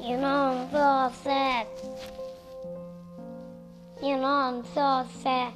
You know I'm so sad. You know I'm so sad.